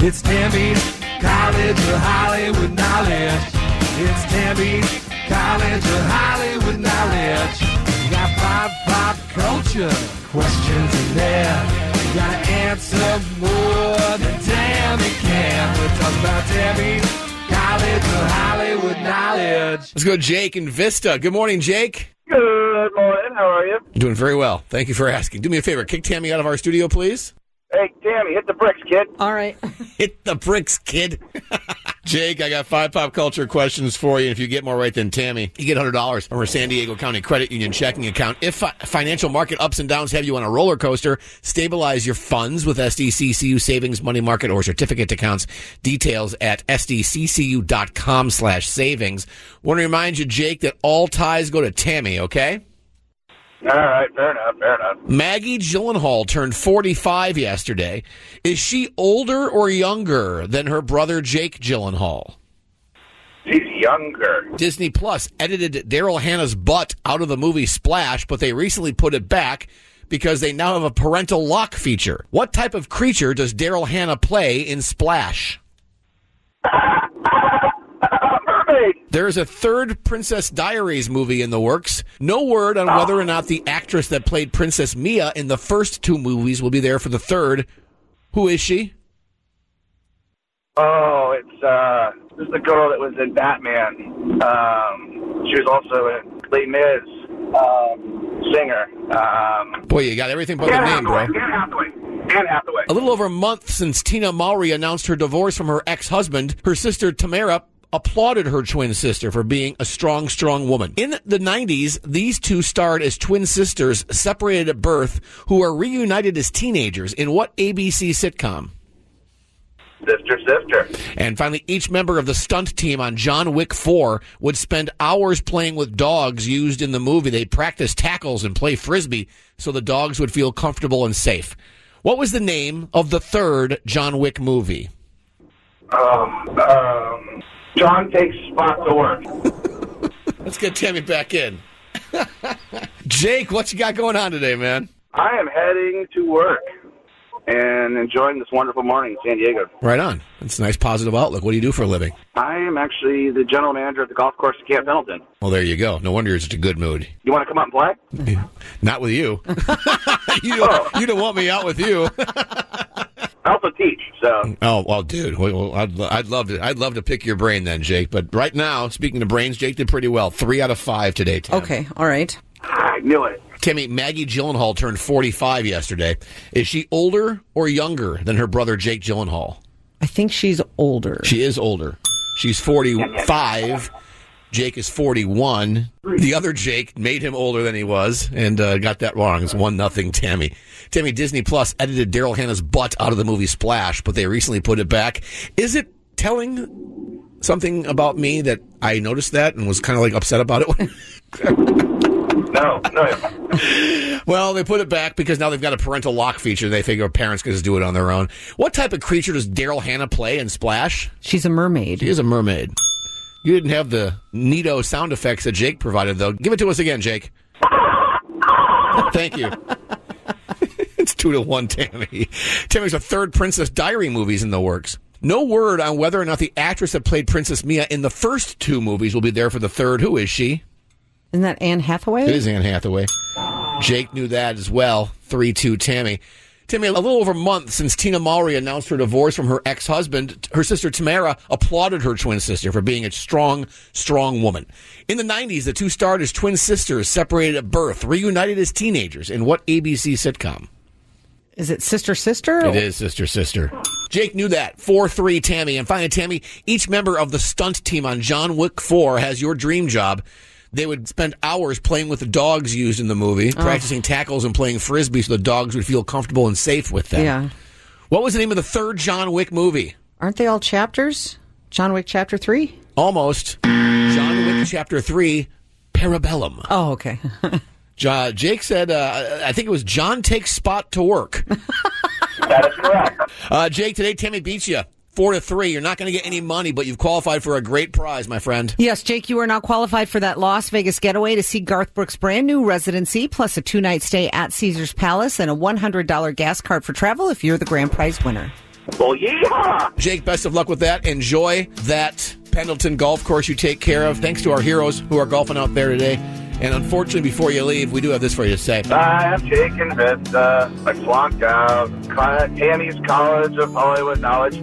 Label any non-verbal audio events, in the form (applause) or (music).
It's Tammy's College of Hollywood Knowledge. It's Tammy's College of Hollywood Knowledge. You got pop, pop culture questions in there. You gotta answer more than Tammy can. We're talking about Tammy's College of Hollywood Knowledge. Let's go, Jake and Vista. Good morning, Jake. Good morning. How are you? Doing very well. Thank you for asking. Do me a favor. Kick Tammy out of our studio, please. Hey, Tammy, hit the bricks, kid. All right. (laughs) Hit the bricks, kid. (laughs) Jake, I got five pop culture questions for you. If you get more right than Tammy, you get $100 from our San Diego County Credit Union checking account. If fi- financial market ups and downs have you on a roller coaster, stabilize your funds with SDCCU savings, money market, or certificate accounts. Details at sdccu.com slash savings. Want to remind you, Jake, that all ties go to Tammy, okay? All right, fair enough, fair enough. Maggie Gyllenhaal turned 45 yesterday. Is she older or younger than her brother Jake Gyllenhaal? She's younger. Disney Plus edited Daryl Hannah's butt out of the movie Splash, but they recently put it back because they now have a parental lock feature. What type of creature does Daryl Hannah play in Splash? Mermaid. There is a third Princess Diaries movie in the works. No word on whether or not the actress that played Princess Mia in the first two movies will be there for the third. Who is she? Oh, it's uh, this is the girl that was in Batman. Um, she was also in Les Mis. Um, singer. Um, Boy, you got everything but the Anne name, bro. Hathaway. Anne Hathaway. Anne Hathaway. A little over a month since Tia Mowry announced her divorce from her ex-husband, her sister Tamera applauded her twin sister for being a strong, strong woman. In the 90s, these two starred as twin sisters separated at birth who are reunited as teenagers in what ABC sitcom? Sister, sister. And finally, each member of the stunt team on John Wick 4 would spend hours playing with dogs used in the movie. They practice tackles and play frisbee so the dogs would feel comfortable and safe. What was the name of the third John Wick movie? Um, um, John takes spot to work. (laughs) Let's get Tammy back in. (laughs) Jake, what you got going on today, man? I am heading to work and enjoying this wonderful morning in San Diego. Right on. That's a nice positive outlook. What do you do for a living? I am actually the general manager at the golf course at Camp Pendleton. Well, there you go. No wonder you're such a good mood. You want to come out and play? (laughs) Not with you. you, don't, you don't want me out with you. I also teach, so Oh well, dude. Well, I'd, I'd love to. I'd love to pick your brain then, Jake. But right now, speaking of brains, Jake did pretty well. Three out of five today. Tim. Okay. All right. Ah, I knew it. Timmy, Maggie Gyllenhaal turned 45 yesterday. Is she older or younger than her brother Jake Gyllenhaal? I think she's older. She is older. She's 45. Jake is 41. The other Jake made him older than he was and uh, got that wrong. It's one nothing Tammy. Tammy Disney Plus edited Daryl Hannah's butt out of the movie Splash, but they recently put it back. Is it telling something about me that I noticed that and was kind of like upset about it? (laughs) No, no. Well, they put it back because now they've got a parental lock feature. And they figure parents can just do it on their own. What type of creature does Daryl Hannah play in Splash? She's a mermaid. She is a mermaid. You didn't have the neato sound effects that Jake provided, though. Give it to us again, Jake. Thank you. (laughs) it's two to one, Tammy. Tammy's a third Princess Diary movies in the works. No word on whether or not the actress that played Princess Mia in the first two movies will be there for the third. Who is she? Isn't that Anne Hathaway? It is Anne Hathaway. Jake knew that as well. 3 2 Tammy. Tammy, a little over a month since Tia Mowry announced her divorce from her ex husband, her sister Tamera applauded her twin sister for being a strong, strong woman. In the 90s, the two starred as twin sisters separated at birth, reunited as teenagers in what ABC sitcom? Is it Sister Sister? It is Sister Sister. Jake knew that. 4 3 Tammy. And finally, Tammy, each member of the stunt team on John Wick 4 has your dream job. They would spend hours playing with the dogs used in the movie, practicing tackles and playing frisbee so the dogs would feel comfortable and safe with them. Yeah. What was the name of the third John Wick movie? Aren't they all chapters? John Wick Chapter 3? Almost. John Wick Chapter 3, Parabellum. Oh, okay. (laughs) Ja- Jake said, uh, I think it was John takes spot to work. (laughs) That is correct. Uh, Jake, today Tammy beats you. Four to three. You're not going to get any money, but you've qualified for a great prize, my friend. yes, Jake, you are now qualified for that Las Vegas getaway to see Garth Brooks' brand new residency, plus a two night stay at Caesar's Palace and a $100 gas card for travel if you're the grand prize winner. Well, yeah. Jake, best of luck with that. Enjoy that Pendleton golf course you take care of. Thanks to our heroes who are golfing out there today. And unfortunately, before you leave, we do have this for you to say. I am Jake and Vista. I flunked out. Tammy's College of Hollywood Knowledge.